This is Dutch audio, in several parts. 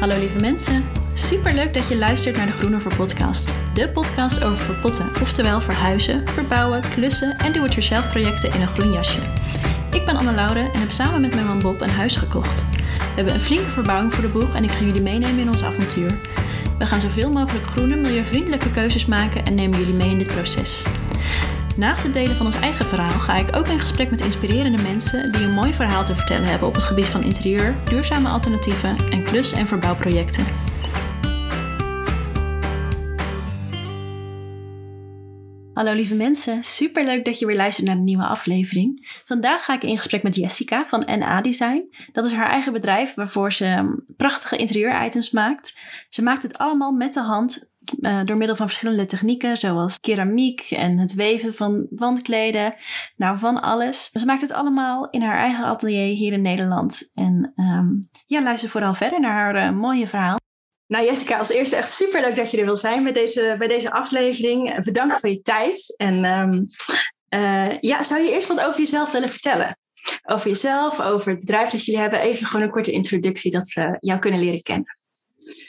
Hallo lieve mensen. Super leuk dat je luistert naar de Groener voor podcast. De podcast over verpotten, oftewel verhuizen, verbouwen, klussen en do-it-yourself projecten in een groen jasje. Ik ben Anne Laude en heb samen met mijn man Bob een huis gekocht. We hebben een flinke verbouwing voor de boeg en ik ga jullie meenemen in ons avontuur. We gaan zoveel mogelijk groene, milieuvriendelijke keuzes maken en nemen jullie mee in dit proces. Naast het delen van ons eigen verhaal ga ik ook in gesprek met inspirerende mensen die een mooi verhaal te vertellen hebben op het gebied van interieur, duurzame alternatieven en klus- en verbouwprojecten. Hallo lieve mensen, super leuk dat je weer luistert naar de nieuwe aflevering. Vandaag ga ik in gesprek met Jessica van NA Design. Dat is haar eigen bedrijf waarvoor ze prachtige interieur-items maakt. Ze maakt het allemaal met de hand uh, door middel van verschillende technieken, zoals keramiek en het weven van wandkleden. Nou, van alles. Ze maakt het allemaal in haar eigen atelier hier in Nederland. En um, ja, luister vooral verder naar haar uh, mooie verhaal. Nou Jessica, als eerste echt super leuk dat je er wil zijn bij deze, bij deze aflevering. Bedankt voor je tijd. En um, uh, ja, zou je eerst wat over jezelf willen vertellen? Over jezelf, over het bedrijf dat jullie hebben. Even gewoon een korte introductie dat we jou kunnen leren kennen.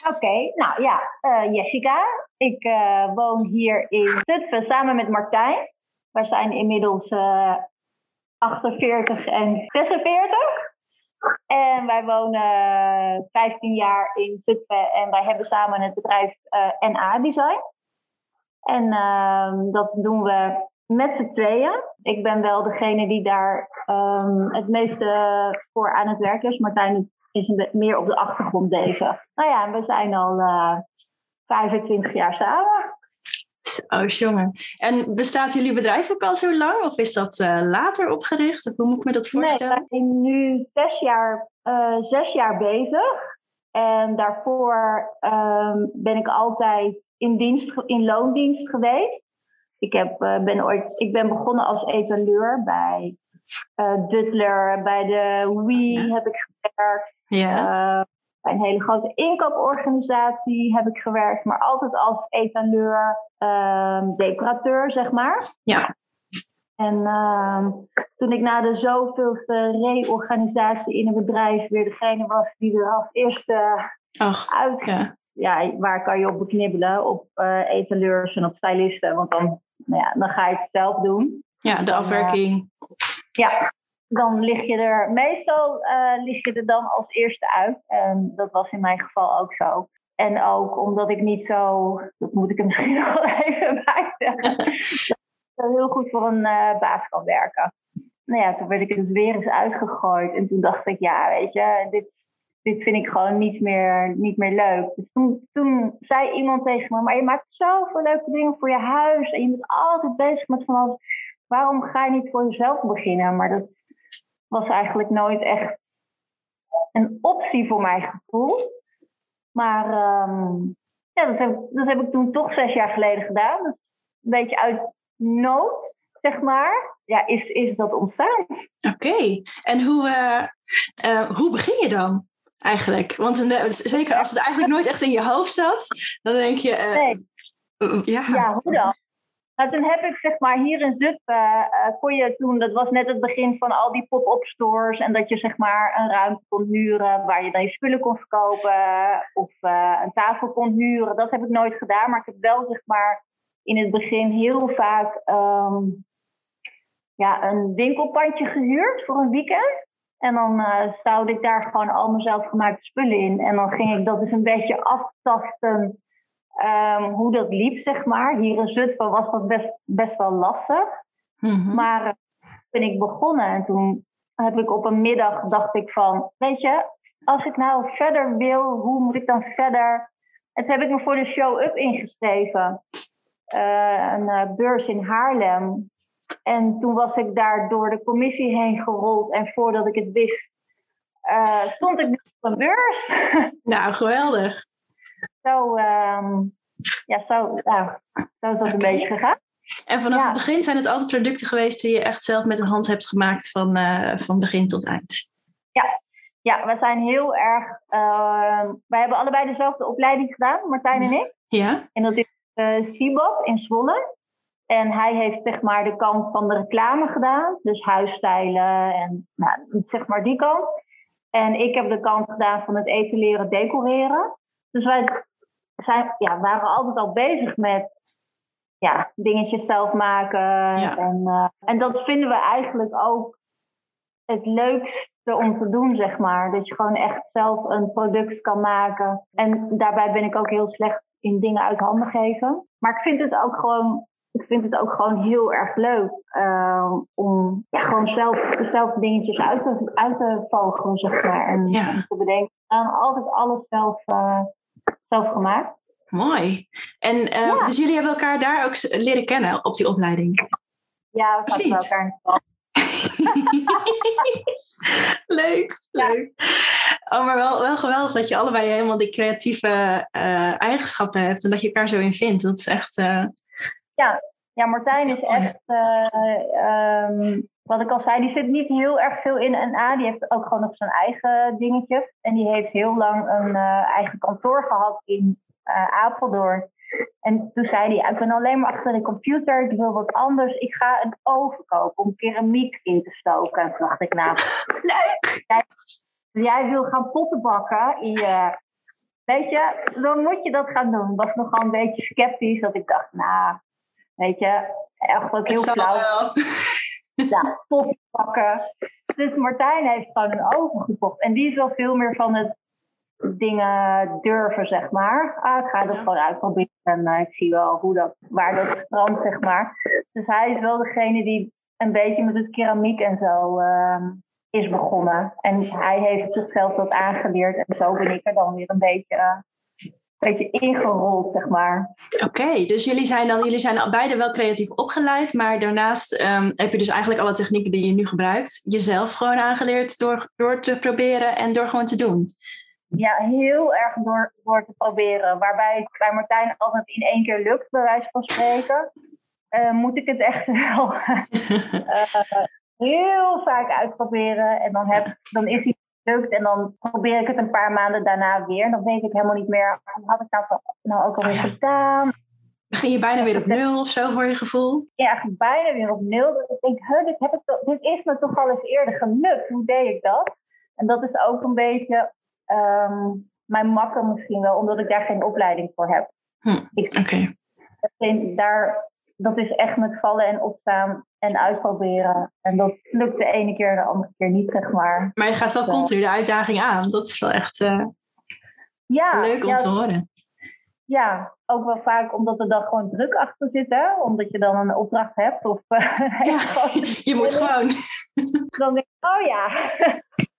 Oké, nou ja, uh, Jessica. Ik uh, woon hier in Zutphen samen met Martijn. Wij zijn inmiddels uh, 48 en 46. En wij wonen 15 jaar in Zutphen en wij hebben samen het bedrijf NA Design. En dat doen we met z'n tweeën. Ik ben wel degene die daar um, het meeste voor aan het werk is. Martijn is meer op de achtergrond bezig. Nou ja, we zijn al uh, 25 jaar samen. Oh, jongen. En bestaat jullie bedrijf ook al zo lang? Of is dat uh, later opgericht? Of hoe moet ik me dat voorstellen? Nee, we zijn nu zes jaar, uh, zes jaar bezig. En daarvoor um, ben ik altijd in, dienst, in loondienst geweest. Ik, heb, ben ooit, ik ben begonnen als etaleur bij Duttler, bij de Wii ja. heb ik gewerkt. Ja. Uh, bij een hele grote inkooporganisatie heb ik gewerkt, maar altijd als etaleur, uh, decorateur, zeg maar. Ja. En uh, toen ik na de zoveelste reorganisatie in een bedrijf weer degene was die er als eerste Ach, uit... Ja. ja. waar kan je op beknibbelen? Op uh, etaleurs en op stylisten, want dan, nou ja, dan ga je het zelf doen. Ja, de afwerking. Ja, dan lig je er, meestal uh, lig je er dan als eerste uit. En dat was in mijn geval ook zo. En ook omdat ik niet zo, dat moet ik er misschien nog wel even bij zeggen, dat ik heel goed voor een uh, baas kan werken. Nou ja, toen werd ik dus weer eens uitgegooid. En toen dacht ik, ja, weet je, dit, dit vind ik gewoon niet meer, niet meer leuk. Dus toen, toen zei iemand tegen me, maar je maakt zoveel leuke dingen voor je huis. En je bent altijd bezig met van alles. Waarom ga je niet voor jezelf beginnen? Maar dat was eigenlijk nooit echt een optie voor mijn gevoel. Maar um, ja, dat heb, dat heb ik toen toch zes jaar geleden gedaan. Dus een beetje uit nood, zeg maar, ja, is, is dat ontstaan. Oké, okay. en hoe, uh, uh, hoe begin je dan eigenlijk? Want de, zeker als het eigenlijk nooit echt in je hoofd zat, dan denk je... Nee. ja. ja, hoe dan? Nou, toen heb ik zeg maar hier in Zutphen, uh, kon je toen, dat was net het begin van al die pop-up stores. En dat je zeg maar een ruimte kon huren waar je dan je spullen kon verkopen. Of uh, een tafel kon huren. Dat heb ik nooit gedaan. Maar ik heb wel zeg maar in het begin heel vaak um, ja, een winkelpandje gehuurd voor een weekend. En dan uh, ik daar gewoon al mijn zelfgemaakte spullen in. En dan ging ik dat dus een beetje aftasten Um, hoe dat liep, zeg maar. Hier in Zutphen was dat best, best wel lastig. Mm-hmm. Maar uh, ben ik begonnen en toen heb ik op een middag dacht ik van, weet je, als ik nou verder wil, hoe moet ik dan verder? En toen heb ik me voor de show-up ingeschreven. Uh, een uh, beurs in Haarlem. En toen was ik daar door de commissie heen gerold. En voordat ik het wist, stond ik op een beurs. Nou, geweldig zo, um, ja, zo, zo is dat okay. een beetje gegaan. En vanaf ja. het begin zijn het altijd producten geweest die je echt zelf met de hand hebt gemaakt van, uh, van begin tot eind. Ja, ja we zijn heel erg. Uh, wij hebben allebei dezelfde opleiding gedaan, Martijn en ik. Ja. En dat is uh, in Zwolle. En hij heeft zeg maar de kant van de reclame gedaan, dus huisstijlen en nou, zeg maar die kant. En ik heb de kant gedaan van het etaleren, decoreren. Dus wij zijn, ja, waren altijd al bezig met ja, dingetjes zelf maken. En, uh, en dat vinden we eigenlijk ook het leukste om te doen, zeg maar. Dat je gewoon echt zelf een product kan maken. En daarbij ben ik ook heel slecht in dingen uit handen geven. Maar ik vind het ook gewoon ik vind het ook gewoon heel erg leuk uh, om ja, gewoon zelf dezelfde dingetjes uit te, uit te vogelen, zeg maar. En, te bedenken. En altijd alles zelf, uh, zelf gemaakt. Mooi. En uh, dus jullie hebben elkaar daar ook leren kennen op die opleiding? Ja, we zaten bij elkaar in de leuk, leuk. Oh, maar wel, wel geweldig dat je allebei helemaal die creatieve uh, eigenschappen hebt en dat je elkaar zo in vindt. Dat is echt. Uh, ja, ja, Martijn is echt, uh, um, wat ik al zei, die zit niet heel erg veel in NA. Die heeft ook gewoon nog zijn eigen dingetjes. En die heeft heel lang een uh, eigen kantoor gehad in uh, Apeldoorn. En toen zei hij, ik ben alleen maar achter de computer, ik wil wat anders. Ik ga een oven kopen om keramiek in te stoken. En toen dacht ik, nou, leuk! Jij, jij wil gaan potten bakken in je... Weet je, dan moet je dat gaan doen. Ik was nogal een beetje sceptisch, dat ik dacht, nou, Weet je, echt ook heel flauw. Ja, pot pakken. Dus Martijn heeft gewoon een oven gekocht. En die is wel veel meer van het dingen durven, zeg maar. Ah, ik ga dat gewoon uitproberen en uh, ik zie wel hoe dat, waar dat strandt, zeg maar. Dus hij is wel degene die een beetje met het keramiek en zo uh, is begonnen. En hij heeft zichzelf dat aangeleerd en zo ben ik er dan weer een beetje uh, beetje ingerold, zeg maar. Oké, dus jullie zijn dan, jullie zijn beide wel creatief opgeleid, maar daarnaast um, heb je dus eigenlijk alle technieken die je nu gebruikt, jezelf gewoon aangeleerd door, door te proberen en door gewoon te doen. Ja, heel erg door, door te proberen. Waarbij het bij Martijn altijd in één keer lukt, bij wijze van spreken. Uh, moet ik het echt wel uh, heel vaak uitproberen. En dan, heb, dan is hij lukt. En dan probeer ik het een paar maanden daarna weer. Dan weet ik helemaal niet meer, had ik nou, nou ook alweer oh, ja. gedaan? Begin je bijna weer op nul of zo voor je gevoel? Ja, bijna weer op nul. Dus ik denk, huh, dit, heb ik toch, dit is me toch al eens eerder gelukt. Hoe deed ik dat? En dat is ook een beetje um, mijn makker misschien wel, omdat ik daar geen opleiding voor heb. Hm, Oké. Okay. Daar, dat is echt met vallen en opstaan en uitproberen. En dat lukt de ene keer, de andere keer niet, zeg maar. Maar je gaat wel dus, continu de uitdaging aan. Dat is wel echt uh, ja, leuk om ja, te horen. Ja, ook wel vaak omdat er dan gewoon druk achter zit, hè? Omdat je dan een opdracht hebt. Of, ja, je moet gewoon. Dan denk ik, oh ja,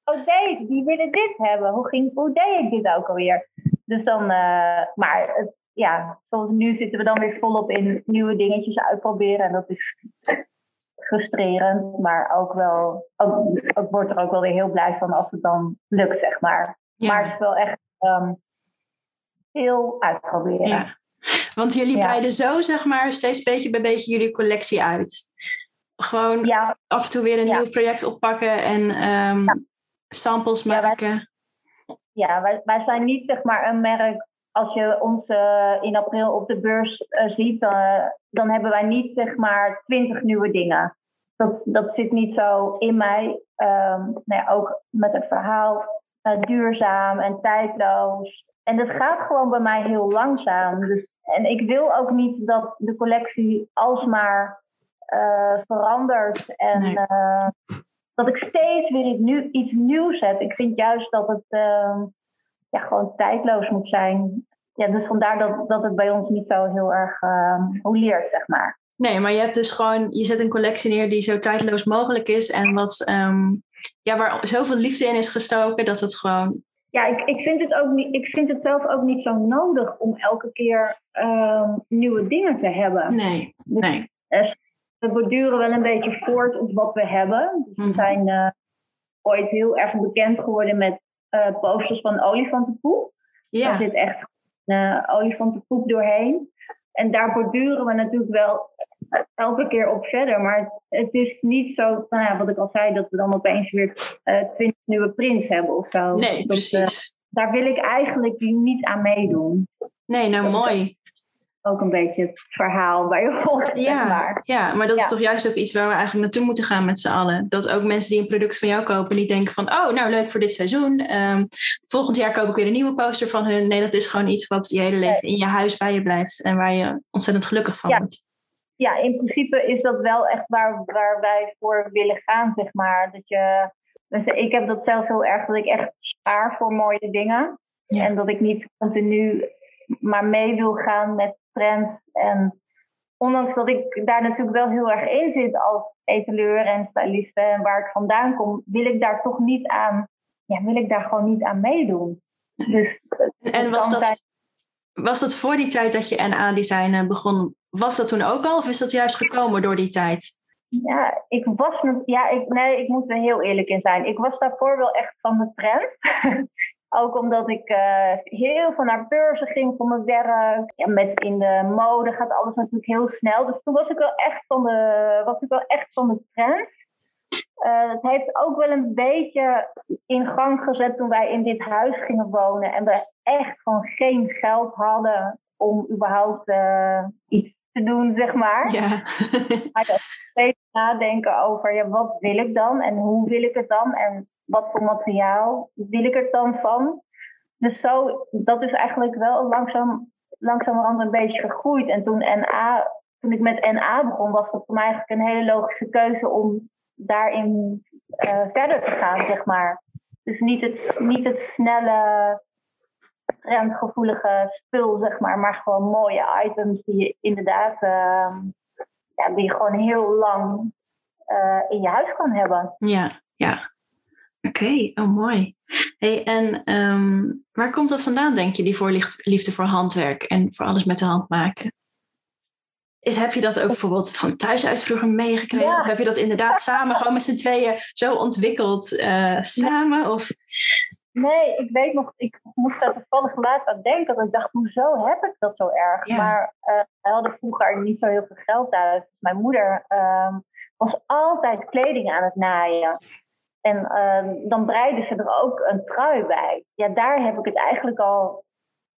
oh deze, die willen dit hebben. Hoe, ging, hoe deed ik dit ook alweer? Dus dan, uh, maar het, ja, zoals nu zitten we dan weer volop in nieuwe dingetjes uitproberen. En dat is frustrerend, maar ook wel, ook, ook wordt er ook wel weer heel blij van als het dan lukt, zeg maar. Maar het is wel echt um, heel uitproberen. Ja. Want jullie ja. breiden zo, zeg maar, steeds beetje bij beetje jullie collectie uit. Gewoon ja. af en toe weer een nieuw project oppakken en um, samples maken. ja, wij, wij zijn niet, zeg maar, een merk als je ons uh, in april op de beurs uh, ziet, uh, dan hebben wij niet zeg maar twintig nieuwe dingen. Dat, dat zit niet zo in mij. Um, nee, ook met het verhaal duurzaam en tijdloos. En dat gaat gewoon bij mij heel langzaam. Dus, en ik wil ook niet dat de collectie alsmaar verandert. En nee. dat ik steeds weer iets, iets nieuws heb. Ik vind juist dat het ehm, ja, gewoon tijdloos moet zijn. Ja, dus vandaar dat, dat het bij ons niet zo heel erg uh, leert, zeg maar. Nee, maar je hebt dus gewoon, je zet een collectie neer die zo tijdloos mogelijk is en wat, um, ja, waar zoveel liefde in is gestoken dat het gewoon. Ja, ik, ik, vind het ook niet, ik vind het zelf ook niet zo nodig om elke keer um, nieuwe dingen te hebben. Nee, dus, nee. we borduren wel een beetje voort op wat we hebben. Dus we mm. zijn uh, ooit heel erg bekend geworden met uh, posters van olifantenpoep. Ja. Daar zit echt uh, olifantenpoep doorheen. En daar borduren we natuurlijk wel elke keer op verder. Maar het, is niet zo, nou ja, wat ik al zei, dat we dan opeens weer twintig uh, nieuwe prints hebben of zo. Nee, dat, precies. daar wil ik eigenlijk niet aan meedoen. Nee, nou mooi. Ook een beetje het verhaal waar je volgt. Ja, maar. ja, maar dat is toch juist ook iets waar we eigenlijk naartoe moeten gaan met z'n allen. Dat ook mensen die een product van jou kopen, die denken van, oh, nou leuk voor dit seizoen. Ehm, volgend jaar koop ik weer een nieuwe poster van hun. Nee, dat is gewoon iets wat je hele leven in je huis bij je blijft en waar je ontzettend gelukkig van wordt. Ja, in principe is dat wel echt waar, waar wij voor willen gaan, zeg maar. Dat je, dus ik heb dat zelf heel erg, dat ik echt spaar voor mooie dingen. En dat ik niet continu maar mee wil gaan met trends. En ondanks dat ik daar natuurlijk wel heel erg in zit als etaleur en styliste en waar ik vandaan kom, wil ik daar toch niet aan, ja, wil ik daar gewoon niet aan meedoen. Dus, en was dat, was dat voor die tijd dat je NA-design begon, was dat toen ook al of is dat juist gekomen door die tijd? Ja, ik was, ja, ik, nee, ik moet er heel eerlijk in zijn. Ik was daarvoor wel echt van de trends. Ook omdat ik uh, heel veel naar beurzen ging voor mijn werk. Ja, met in de mode gaat alles natuurlijk heel snel. Dus toen was ik wel echt van de, was ik wel echt van de trend. Het heeft ook wel een beetje in gang gezet toen wij in dit huis gingen wonen. En we echt gewoon geen geld hadden om überhaupt uh, iets te doen, zeg maar. Ja. maar steeds nadenken over ja, wat wil ik dan en hoe wil ik het dan en wat voor materiaal wil ik er dan van. Dus zo, dat is eigenlijk wel langzaam, langzamerhand een beetje gegroeid. En toen, NA, toen ik met NA begon, was dat voor mij eigenlijk een hele logische keuze om daarin uh, verder te gaan, zeg maar. Dus niet het, niet het snelle, trendgevoelige spul, zeg maar, maar gewoon mooie items die je inderdaad, uh, ja, die je gewoon heel lang uh, in je huis kan hebben. Ja, ja. Oké, oh mooi. Hey, en um, waar komt dat vandaan, denk je, die voorliefde voor handwerk en voor alles met de hand maken? Is, heb je dat ook bijvoorbeeld van thuis uit vroeger meegekregen? Of heb je dat inderdaad samen, gewoon met z'n tweeën zo ontwikkeld uh, samen? Of... Nee, ik weet nog, ik moest daar toevallig laatst aan denken. Dat ik dacht, hoezo heb ik dat zo erg? Ja. Maar uh, wij hadden vroeger niet zo heel veel geld thuis. Mijn moeder uh, was altijd kleding aan het naaien. En uh, dan breiden ze er ook een trui bij. Ja, daar heb ik het eigenlijk al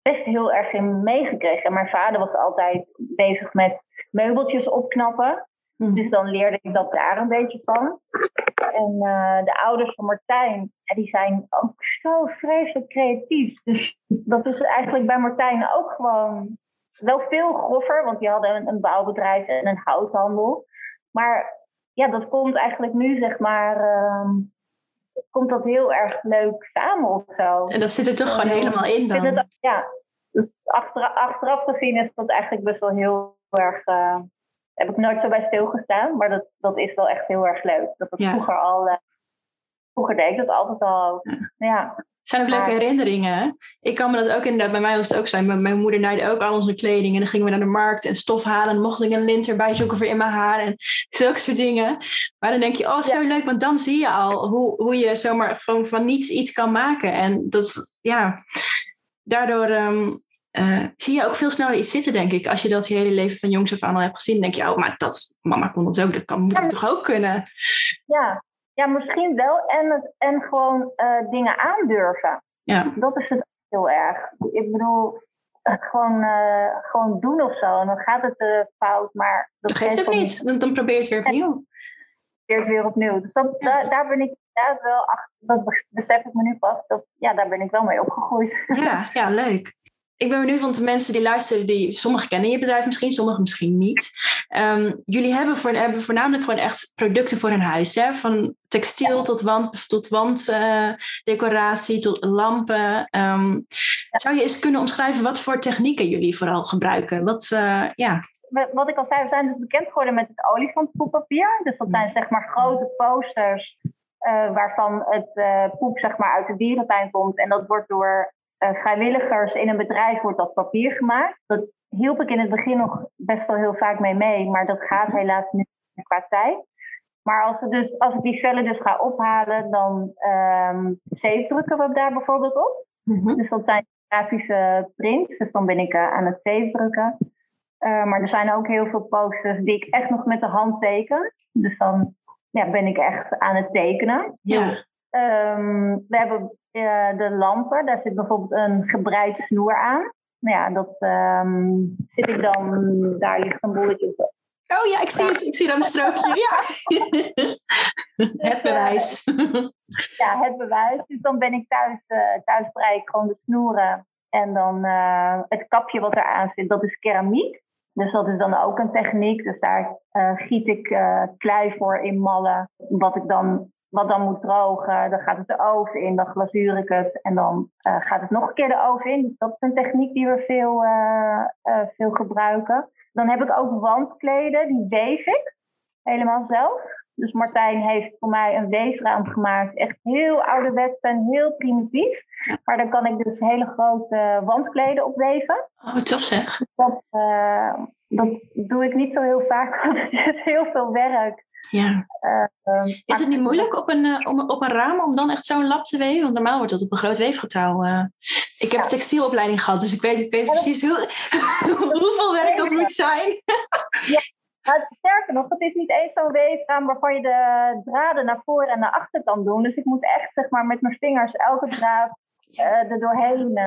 best heel erg in meegekregen. En mijn vader was altijd bezig met meubeltjes opknappen. Mhm. Dus dan leerde ik dat daar een beetje van. En uh, de ouders van Martijn, die zijn ook zo vreselijk creatief. Dus dat is eigenlijk bij Martijn ook gewoon wel veel groffer. Want die hadden een, een bouwbedrijf en een houthandel. Maar ja, dat komt eigenlijk nu, zeg maar, uh, komt dat heel erg leuk samen of zo. En dat zit er toch gewoon helemaal in dan? Het, ja, dus achteraf, achteraf gezien is dat eigenlijk best wel heel erg... Uh, heb ik nooit zo bij stilgestaan, maar dat, dat is wel echt heel erg leuk. Dat het vroeger al... Uh, vroeger deed ik dat altijd al. ja zijn ook leuke herinneringen. Ik kan me dat ook inderdaad, bij mij was het ook zijn. Mijn, moeder naaide ook al onze kleding. En dan gingen we naar de markt en stof halen. En mocht ik een lint erbij zoeken voor in mijn haar. En zulke soort dingen. Maar dan denk je, oh, zo leuk. Want dan zie je al hoe, hoe je zomaar van, van niets iets kan maken. En dat, ja, daardoor um, uh, zie je ook veel sneller iets zitten, denk ik. Als je dat je hele leven van jongs af aan al hebt gezien. denk je, oh, maar dat, mama kon dat ook. Dat kan, moet ik toch ook kunnen? Ja, ja, misschien wel. En, het, en gewoon uh, dingen aandurven. Ja. Dat is het heel erg. Ik bedoel, gewoon, uh, gewoon doen of zo. En dan gaat het fout, maar... Dat, dat geeft ook niet. Dan, probeer je het weer opnieuw. Probeer het weer opnieuw. Dus dat, daar, daar ben ik inderdaad wel achter. Dat besef ik me nu pas. Dat, ja, daar ben ik wel mee opgegroeid. Ja, ja leuk ik ben benieuwd, want de mensen die luisteren, die, sommigen kennen je bedrijf misschien, sommigen misschien niet. Um, jullie hebben, voor, hebben voornamelijk gewoon echt producten voor hun huis. Hè? Van textiel tot, wand, tot wanddecoratie, uh, tot lampen. Um, zou je eens kunnen omschrijven wat voor technieken jullie vooral gebruiken? Wat, uh, ja. wat ik al zei, we zijn dus bekend geworden met het olifantpoepapier. Dus dat zijn zeg maar grote posters uh, waarvan het poep zeg maar, uit de dierentuin komt. En dat wordt door vrijwilligers in een bedrijf wordt dat papier gemaakt. Dat hielp ik in het begin nog best wel heel vaak mee mee, maar dat gaat helaas nu qua tijd. Maar als, we dus, als ik die vellen dus ga ophalen, dan um, zeefdrukken we daar bijvoorbeeld op. Mm-hmm. Dus dat zijn grafische prints, dus dan ben ik uh, aan het zeefdrukken. Uh, maar er zijn ook heel veel posters die ik echt nog met de hand teken. Dus dan ja, ben ik echt aan het tekenen. Ja. Um, we hebben uh, de lampen, daar zit bijvoorbeeld een gebreid snoer aan. nou ja, dat ehm, zit ik dan, daar ligt een bolletje op. Oh ja, ik zie het. Ik zie dan een strookje. Ja. het bewijs. ja, het bewijs. Dus dan ben ik thuis, uh, thuis draai ik gewoon de snoeren. En dan uh, het kapje wat eraan zit, dat is keramiek. Dus dat is dan ook een techniek. Dus daar uh, giet ik klei voor in mallen. Wat ik dan wat dan moet drogen. Dan gaat het de oven in, dan glazuur ik het en dan uh, gaat het nog een keer de oven in. Dat is een techniek die we veel, uh, uh, veel gebruiken. Dan heb ik ook wandkleden, die weef ik helemaal zelf. Dus Martijn heeft voor mij een weefraam gemaakt. Echt heel ouderwets en heel primitief. Maar dan kan ik dus hele grote wandkleden opweven. Oh, tof zeg. Dat, dat doe ik niet zo heel vaak, want het is heel veel werk. Ja. Uh, is het niet moeilijk op een, uh, op een raam om dan echt zo'n lap te weven? Want normaal wordt dat op een groot weefgetouw. Uh, ik heb ja. textielopleiding gehad, dus ik weet, ik weet precies hoe, hoeveel werk dat moet zijn. ja. Maar sterker nog, het is niet eens zo'n weefraam waarvan je de draden naar voren en naar achter kan doen. Dus ik moet echt zeg maar, met mijn vingers elke draad er doorheen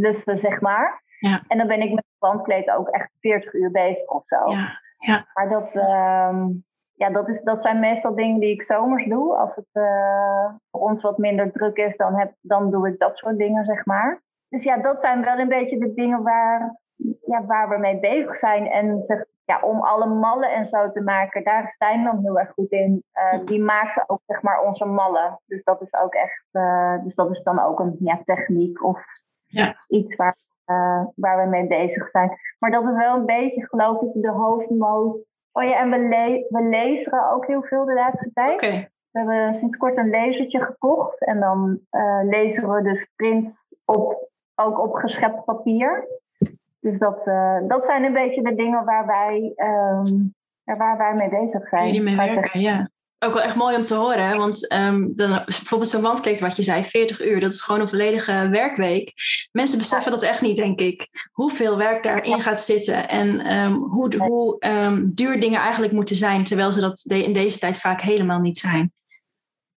lussen, zeg maar. Ja. En dan ben ik met het bandkleed ook echt 40 uur bezig of zo. Ja. Ja. Maar dat, uh, ja, dat, is, dat zijn meestal dingen die ik zomers doe. Als het uh, voor ons wat minder druk is, dan, heb, dan doe ik dat soort dingen, zeg maar. Dus ja, dat zijn wel een beetje de dingen waar, ja, waar we mee bezig zijn. En zeg, ja, om alle mallen en zo te maken, daar is Stijn dan heel erg goed in. Uh, die maken ook zeg maar onze mallen. Dus dat is ook echt, uh, dus dat is dan ook een ja, techniek of ja. iets waar, uh, waar we mee bezig zijn. Maar dat is wel een beetje, geloof ik, de hoofdmoot. Oh ja, en we, le we lezen ook heel veel de laatste tijd. Okay. We hebben sinds kort een lasertje gekocht. En dan uh, lezen we dus print op, ook op geschept papier. Dus dat, uh, dat zijn een beetje de dingen waar wij, um, waar wij mee bezig zijn. Jullie mee werken, ja ook wel echt mooi om te horen. Want um, dan, bijvoorbeeld zo'n wandkleed wat je zei, 40 uur, dat is gewoon een volledige werkweek. Mensen beseffen dat echt niet, denk ik. Hoeveel werk daarin gaat zitten en um, hoe, hoe um, duur dingen eigenlijk moeten zijn, terwijl ze dat in deze tijd vaak helemaal niet zijn.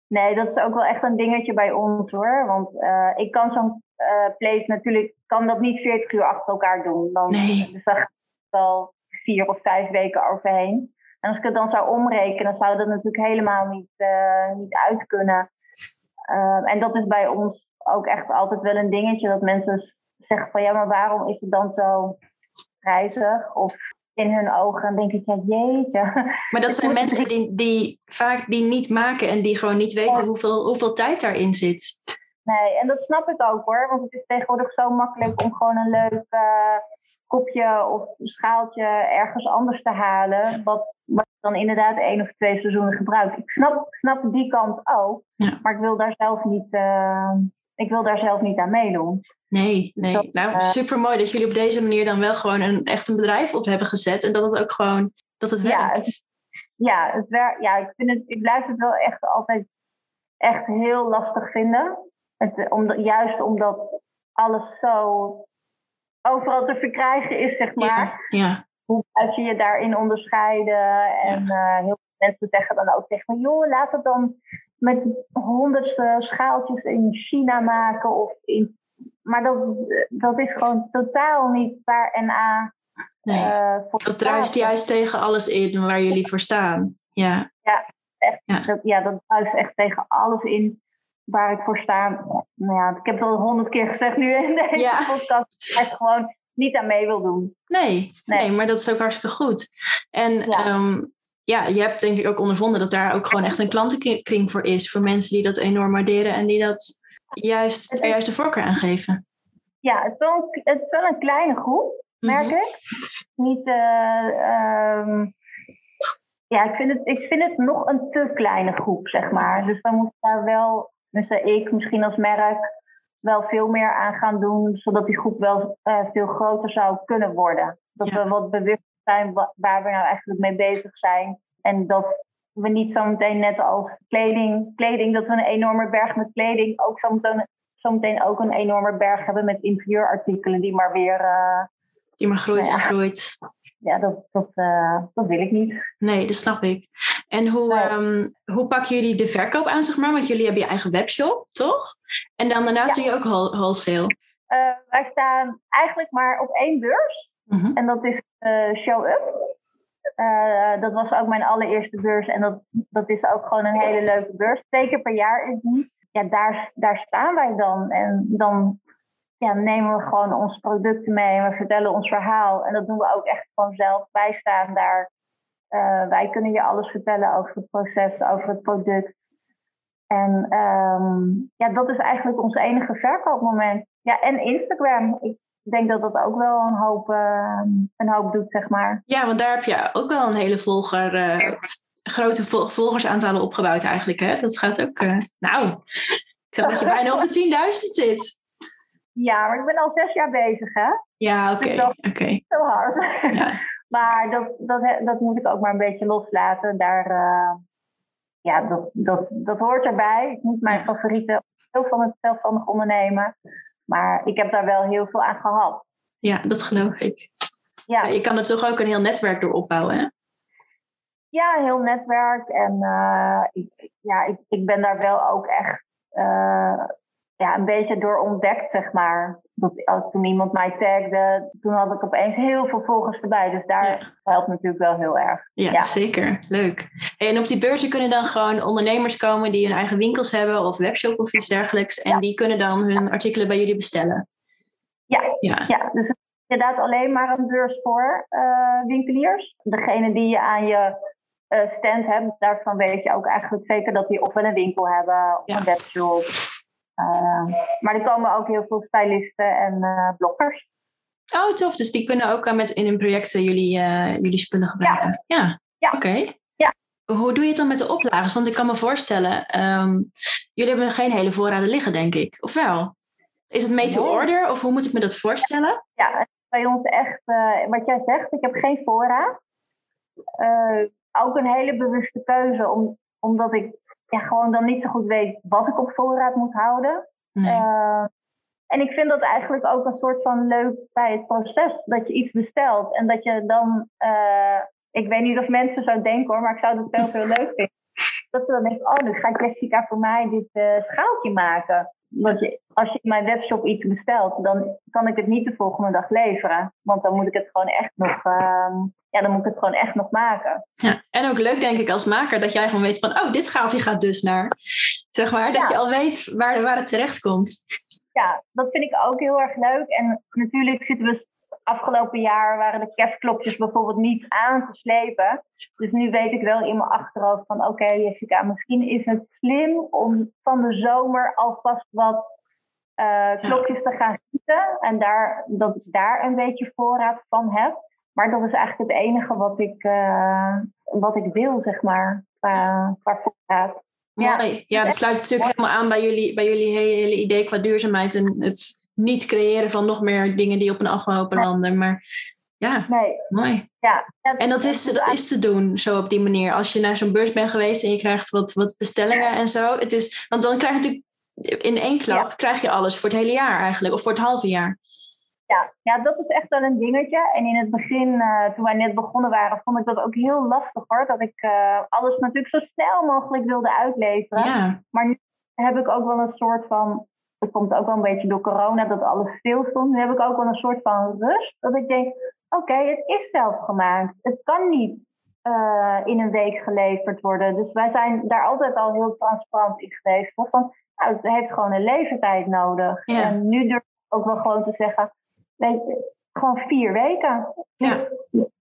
Nee, dat is ook wel echt een dingetje bij ons hoor. Want uh, ik kan zo'n uh, place natuurlijk, kan dat niet 40 uur achter elkaar doen. Dan, nee. Dus daar gaat wel vier of vijf weken overheen. En als ik het dan zou omrekenen, zou dat natuurlijk helemaal niet, uh, niet uit kunnen. Uh, en dat is bij ons ook echt altijd wel een dingetje. Dat mensen zeggen van ja, maar waarom is het dan zo prijzig? Of in hun ogen dan denk ik, ja jeetje. Maar dat zijn mensen die, die vaak die niet maken en die gewoon niet weten ja. hoeveel, hoeveel tijd daarin zit. Nee, en dat snap ik ook hoor. Want het is tegenwoordig zo makkelijk om gewoon een leuk uh, kopje of schaaltje ergens anders te halen. Wat, wat dan inderdaad één of twee seizoenen gebruikt. Ik snap, snap die kant ook. Ja. Maar ik wil daar zelf niet, uh, ik wil daar zelf niet aan meedoen. Nee, nee. Dat, nou, uh, super mooi dat jullie op deze manier dan wel gewoon een, echt een bedrijf op hebben gezet. En dat het ook gewoon, dat het ja, werkt. Het, ja, het wer- ja ik, vind het, ik blijf het wel echt altijd echt heel lastig vinden. Het, om, juist omdat alles zo overal te verkrijgen is, zeg maar. Ja, ja. Hoe blijf je je daarin onderscheiden? En ja. uh, heel veel mensen zeggen dan ook tegen me... joh, laat het dan met honderdste schaaltjes in China maken. Of in, maar dat, dat is gewoon totaal niet waar NA nee, uh, voor Dat druist juist tegen alles in waar jullie voor staan. Ja, ja, echt, ja. Dat, ja, dat druist echt tegen alles in waar ik voor sta. Nou ja, ik heb het al honderd keer gezegd nu in deze ja. podcast. Waar ik gewoon niet aan mee wil doen. Nee, nee, nee maar dat is ook hartstikke goed. En ja. Um, ja, je hebt denk ik ook ondervonden dat daar ook gewoon echt een klantenkring voor is. Voor mensen die dat enorm waarderen en die dat juist, juist de voorkeur aan geven. Ja, het is wel een, het is wel een kleine groep, merk mm-hmm. ik. Niet, uh, um, ja, ik vind, het, ik vind het nog een te kleine groep, zeg maar. Dus dan moet daar wel, dus ik misschien als merk, wel veel meer aan gaan doen, zodat die groep wel uh, veel groter zou kunnen worden. Dat ja. we wat bewust zijn waar we nou eigenlijk mee bezig zijn. En dat we niet zo meteen net als kleding, kleding dat we een enorme berg met kleding ook zo meteen, zo meteen ook een enorme berg hebben met interieurartikelen die maar weer... Uh, die maar groeit ja, groeit. Ja, dat, dat, uh, dat wil ik niet. Nee, dat snap ik. En hoe, nee. um, hoe pakken jullie de verkoop aan, zeg maar? Want jullie hebben je eigen webshop, toch? En dan daarnaast ja. doe je ook wholesale. wij staan eigenlijk maar op één beurs. Mhm. En dat is Show Up. dat was ook mijn allereerste beurs. En dat, dat is ook gewoon een hele leuke beurs. Twee keer per jaar is die. Ja, daar, daar staan wij dan. En dan ja, nemen we gewoon onze producten mee en we vertellen ons verhaal. En dat doen we ook echt vanzelf. Wij staan daar. Uh, wij kunnen je alles vertellen over het proces, over het product. En um, ja, dat is eigenlijk ons enige verkoopmoment. Ja, en Instagram. Ik denk dat dat ook wel een hoop, uh, een hoop doet, zeg maar. Ja, want daar heb je ook wel een hele volger, uh, grote volgersaantallen opgebouwd eigenlijk. Hè? Dat gaat ook, nou, ik zeg dat je bijna op de 10.000 zit. Ja, maar ik ben al zes jaar bezig, hè? Ja, oké. Dus oké. Okay. Zo hard. Ja. maar dat, dat, dat moet ik ook maar een beetje loslaten. Daar, uh, ja, dat, dat, dat hoort erbij. Is niet mijn favoriete deel van het zelfstandig ondernemen. Maar ik heb daar wel heel veel aan gehad. Ja, dat geloof ik. Ja. Je kan er toch ook een heel netwerk door opbouwen, hè? Ja, een heel netwerk. En uh, ik, ja, ik, ik ben daar wel ook echt... Uh, ja, een beetje door ontdekt, zeg maar. Dat, als toen iemand mij tagde, toen had ik opeens heel veel volgers erbij. Dus daar ja. helpt natuurlijk wel heel erg. Ja, ja. zeker. Leuk. En op die beurzen kunnen dan gewoon ondernemers komen die hun eigen winkels hebben of webshop of iets dergelijks. En ja. die kunnen dan hun artikelen bij jullie bestellen. Ja, ja. ja. dus het is inderdaad alleen maar een beurs voor uh, winkeliers. Degene die je aan je uh, stand hebt, daarvan weet je ook eigenlijk zeker dat die of wel een winkel hebben of een webshop. Uh, maar er komen ook heel veel stylisten en uh, bloggers. Oh, tof. Dus die kunnen ook met in hun projecten jullie, jullie spullen gebruiken? Ja. Ja. ja. Oké. Okay. Ja. Hoe doe je het dan met de oplages? Want ik kan me voorstellen, um, jullie hebben geen hele voorraden liggen, denk ik. Of wel? Is het made to order? Of hoe moet ik me dat voorstellen? Ja, bij ons echt, uh, wat jij zegt, ik heb geen voorraad. Uh, ook een hele bewuste keuze, om, omdat ik ja, gewoon dan niet zo goed weet wat ik op voorraad moet houden. Nee. Uh, en ik vind dat eigenlijk ook een soort van leuk bij het proces. Dat je iets bestelt en dat je dan. Uh, ik weet niet of mensen zo denken hoor, maar ik zou dat wel heel leuk vinden. Dat ze dan denken: oh, nu gaat Jessica voor mij dit uh, schaaltje maken. Want je, als je in mijn webshop iets bestelt, dan kan ik het niet de volgende dag leveren. Want dan moet ik het gewoon echt nog. Ja, dan moet ik het gewoon echt nog maken. Ja, en ook leuk denk ik als maker dat jij gewoon weet van, oh, dit schaaltje gaat dus naar, zeg maar, dat Ja. je al weet waar, waar het terecht komt. Ja, dat vind ik ook heel erg leuk. En natuurlijk zitten we afgelopen jaar waren de kerstklokjes bijvoorbeeld niet aan te slepen. Dus nu weet ik wel in mijn achterhoofd van oké okay, Jessica, misschien is het slim om van de zomer alvast wat uh, klokjes te gaan schieten. En daar, dat ik daar een beetje voorraad van heb. Maar dat is eigenlijk het enige wat ik, uh, wat ik wil, zeg maar, qua, qua voorraad. Mooi. Ja, dat sluit natuurlijk helemaal aan bij jullie, bij jullie hele idee qua duurzaamheid en het niet creëren van nog meer dingen die op een afgelopen landen. Maar ja, nee. mooi. Ja, en dat is, dat is te doen, zo op die manier. Als je naar zo'n beurs bent geweest en je krijgt wat, wat bestellingen en zo. Het is, want dan krijg je natuurlijk in één klap Ja. krijg je alles voor het hele jaar eigenlijk, of voor het halve jaar. Ja, ja, dat is echt wel een dingetje. En in het begin, uh, toen wij net begonnen waren, vond ik dat ook heel lastig hoor. Dat ik uh, alles natuurlijk zo snel mogelijk wilde uitleveren. Ja, Maar nu heb ik ook wel een soort van. Het komt ook wel een beetje door corona dat alles stil stond. Nu heb ik ook wel een soort van rust. Dat ik denk: oké, okay, het is zelf gemaakt. Het kan niet uh, in een week geleverd worden. Dus wij zijn daar altijd al heel transparant in geweest. Van, nou, het heeft gewoon een levertijd nodig. Ja. En nu durf ik ook wel gewoon te zeggen: weet je, gewoon vier weken. Ja.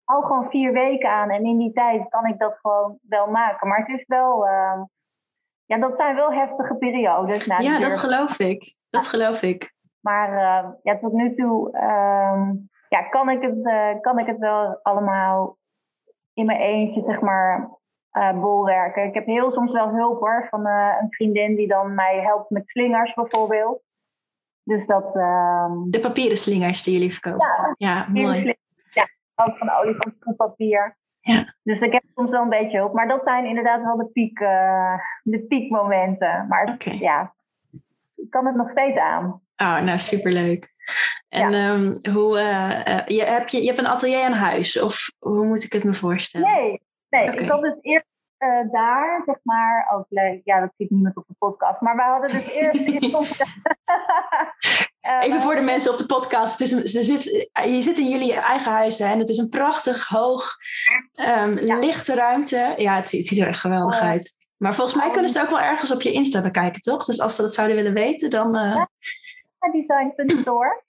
Hou gewoon vier weken aan en in die tijd kan ik dat gewoon wel maken. Maar het is wel, uh, ja, dat zijn wel heftige periodes. Na ja dat geloof ik. Dat geloof ik. Maar uh, ja, tot nu toe uh, ja, kan, ik het, uh, kan ik het wel allemaal in mijn eentje, zeg maar, uh, bolwerken. Ik heb heel soms wel hulp hoor, van uh, een vriendin die dan mij helpt met slingers bijvoorbeeld. Dus dat... Uh, de papieren slingers die jullie verkopen. Ja, ja mooi. Ja, ook van olifantenpapier. Ja. Dus ik heb soms wel een beetje hulp. Maar dat zijn inderdaad wel de, piek, uh, de piekmomenten. Maar okay. ja, ik kan het nog steeds aan. Oh, nou superleuk. En ja. um, hoe, uh, uh, je, heb je, je hebt een atelier aan huis? Of hoe moet ik het me voorstellen? Nee, nee. Okay. ik had dus eerst uh, daar, zeg maar, ook leuk. Ja, dat ziet niemand op de podcast. Maar wij hadden dus eerst. Even voor de mensen op de podcast. Het is een, ze zit, je zit in jullie eigen huis hè, en het is een prachtig, hoog, um, lichte ruimte. Ja, het ziet, het ziet er echt geweldig uit. Maar volgens mij kunnen ze ook wel ergens op je Insta bekijken, toch? Dus als ze dat zouden willen weten, dan... Uh... Ja, design.store.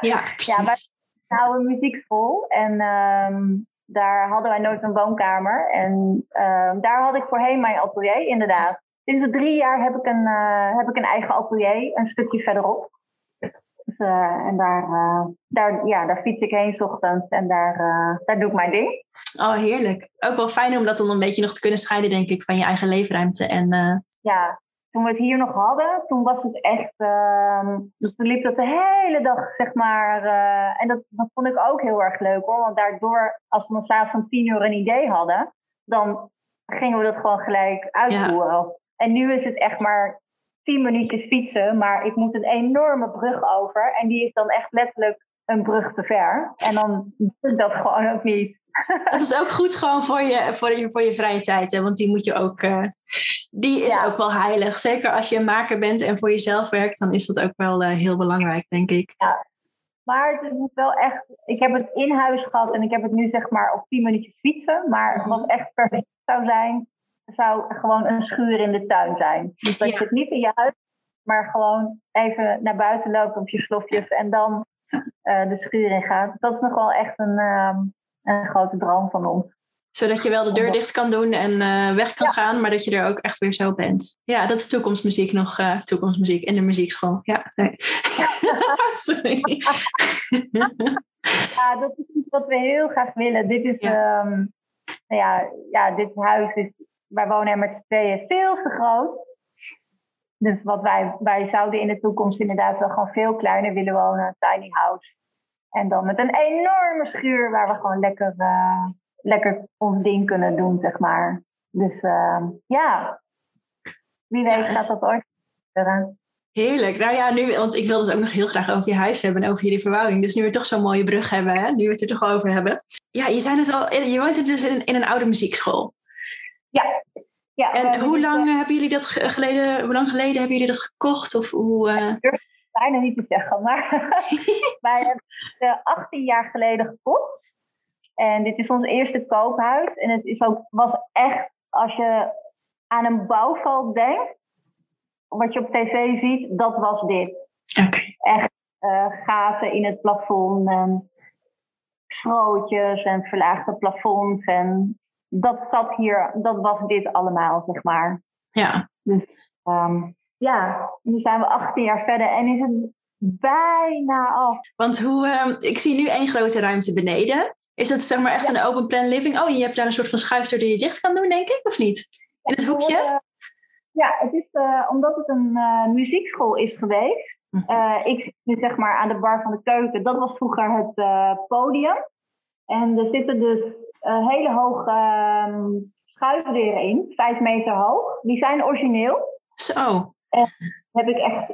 ja, precies. Ja, wij houden muziekschool en um, daar hadden wij nooit een woonkamer. En um, daar had ik voorheen mijn atelier, inderdaad. Sinds de drie jaar heb ik een, uh, heb ik een eigen atelier, een stukje verderop. Dus, uh, en daar, uh, daar, ja, daar fiets ik heen s ochtends en daar, daar doe ik mijn ding. Oh, heerlijk. Ook wel fijn om dat dan een beetje nog te kunnen scheiden, denk ik, van je eigen leefruimte. En, Ja, toen we het hier nog hadden, toen was het echt. Uh, toen liep dat de hele dag, zeg maar. Uh, en dat, dat vond ik ook heel erg leuk hoor. Want daardoor, als we s'avonds van tien uur een idee hadden, dan gingen we dat gewoon gelijk uitvoeren. Ja. En nu is het echt maar tien minuutjes fietsen, maar ik moet een enorme brug over. En die is dan echt letterlijk een brug te ver. En dan doe ik dat gewoon ook niet. Dat is ook goed gewoon voor je, voor je, voor je vrije tijd, hè? want die moet je ook. Uh, die is ook wel heilig. Zeker als je een maker bent en voor jezelf werkt, dan is dat ook wel uh, heel belangrijk, denk ik. Ja. Maar het is wel echt. Ik heb het in huis gehad en ik heb het nu zeg maar op 10 minuutjes fietsen. Maar -hmm. wat echt perfect zou zijn, zou gewoon een schuur in de tuin zijn. Dus dat ja. je het niet in je huis, maar gewoon even naar buiten loopt op je slofjes en dan uh, de schuur in gaat. Dat is nog wel echt een, uh, een grote droom van ons zodat je wel de deur dicht kan doen en uh, weg kan ja. gaan, maar dat je er ook echt weer zo bent. Ja, dat is toekomstmuziek nog. Uh, toekomstmuziek in de muziekschool. Ja, nee. Sorry. ja, dat is iets wat we heel graag willen. Dit is, ja. Um, ja, ja, dit huis is, wij wonen er met z'n tweeën veel te groot. Dus wat wij, wij zouden in de toekomst inderdaad wel gewoon veel kleiner willen wonen, een tiny house. En dan met een enorme schuur waar we gewoon lekker uh, lekker ons ding kunnen doen, zeg maar. Dus uh, ja, wie weet gaat dat ooit gebeuren. Heerlijk. Nou ja, nu, want ik wilde het ook nog heel graag over je huis hebben en over jullie verwouding. Dus nu we toch zo'n mooie brug hebben, hè, nu we het er toch over hebben. Ja, je zei het al, je woont dus in, in een oude muziekschool. Ja. Ja en hoe lang uh, hebben jullie dat geleden, hoe lang geleden hebben jullie dat gekocht? Of hoe, uh... Ik durf het bijna niet te zeggen, maar wij hebben het 18 jaar geleden gekocht. En dit is ons eerste koophuis. En het is ook, was echt, als je aan een bouwval denkt, wat je op tv ziet, dat was dit. Okay. Echt uh, gaten in het plafond en schrootjes en verlaagde plafonds. En dat zat hier, dat was dit allemaal, zeg maar. Ja. Dus um, ja, nu zijn we 18 jaar verder en is het bijna af. Want hoe, um, ik zie nu één grote ruimte beneden. Is dat zeg maar echt ja. een open plan living? Oh, je hebt daar een soort van schuifdeur die je dicht kan doen, denk ik, of niet? In het hoekje? Uh, ja, het is uh, omdat het een uh, muziekschool is geweest. Uh, ik zit nu zeg maar aan de bar van de keuken. Dat was vroeger het podium. En er zitten dus hele hoge um, schuifdeuren in, vijf meter hoog. Die zijn origineel. Zo. En heb ik echt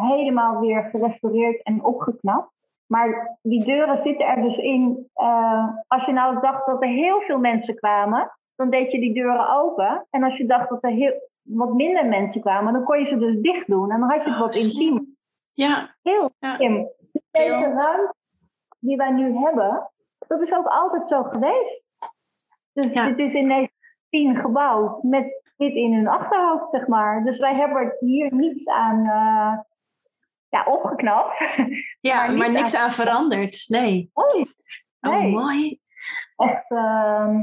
helemaal weer gerestaureerd en opgeknapt. Maar die deuren zitten er dus in. Uh, als je nou dacht dat er heel veel mensen kwamen, dan deed je die deuren open. En als je dacht dat er heel, wat minder mensen kwamen, dan kon je ze dus dicht doen. En dan had je het wat oh, intiem. Ja. Heel. Ja. Dus deze ruimte die wij nu hebben, dat is ook altijd zo geweest. Dus ja. het is in 1910 gebouwd met dit in hun achterhoofd, zeg maar. Dus wij hebben hier niets aan. Uh, ja, opgeknapt. Ja, maar, maar niks aan, aan veranderd. Nee. nee. Oh, mooi. Echt, uh,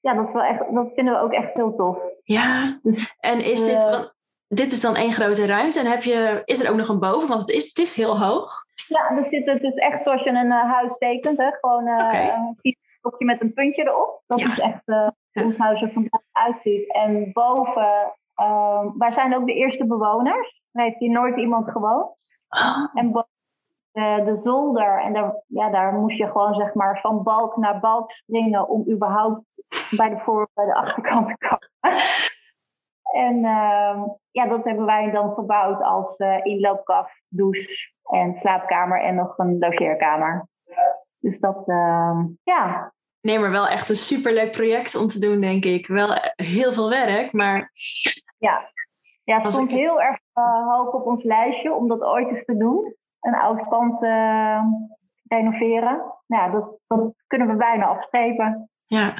ja, dat, is wel echt, dat vinden we ook echt heel tof. Ja, dus, en is dit, uh, dit is dan één grote ruimte en heb je, is er ook nog een boven? Want het is, het is heel hoog. Ja, dus dit, het is echt zoals je een uh, huis tekent. Hè? Gewoon uh, okay. een blokje met een puntje erop. Dat ja. is echt uh, hoe het huis er vandaag uitziet. En boven, uh, wij zijn ook de eerste bewoners. Er heeft hier nooit iemand gewoond. Oh. En de, de zolder, en daar, ja, daar moest je gewoon zeg maar van balk naar balk springen om überhaupt bij de voor- bij de achterkant te komen. En uh, ja, dat hebben wij dan verbouwd als uh, inloopkast, douche en slaapkamer en nog een logeerkamer. Dus dat, uh, ja, Nee, maar wel echt een superleuk project om te doen, denk ik. Wel heel veel werk, maar... Ja, ja het stond heel erg uh, hoog op ons lijstje om dat ooit eens te doen. Een oud pand uh, renoveren. Nou ja, dat, dat kunnen we bijna afstrepen. Ja,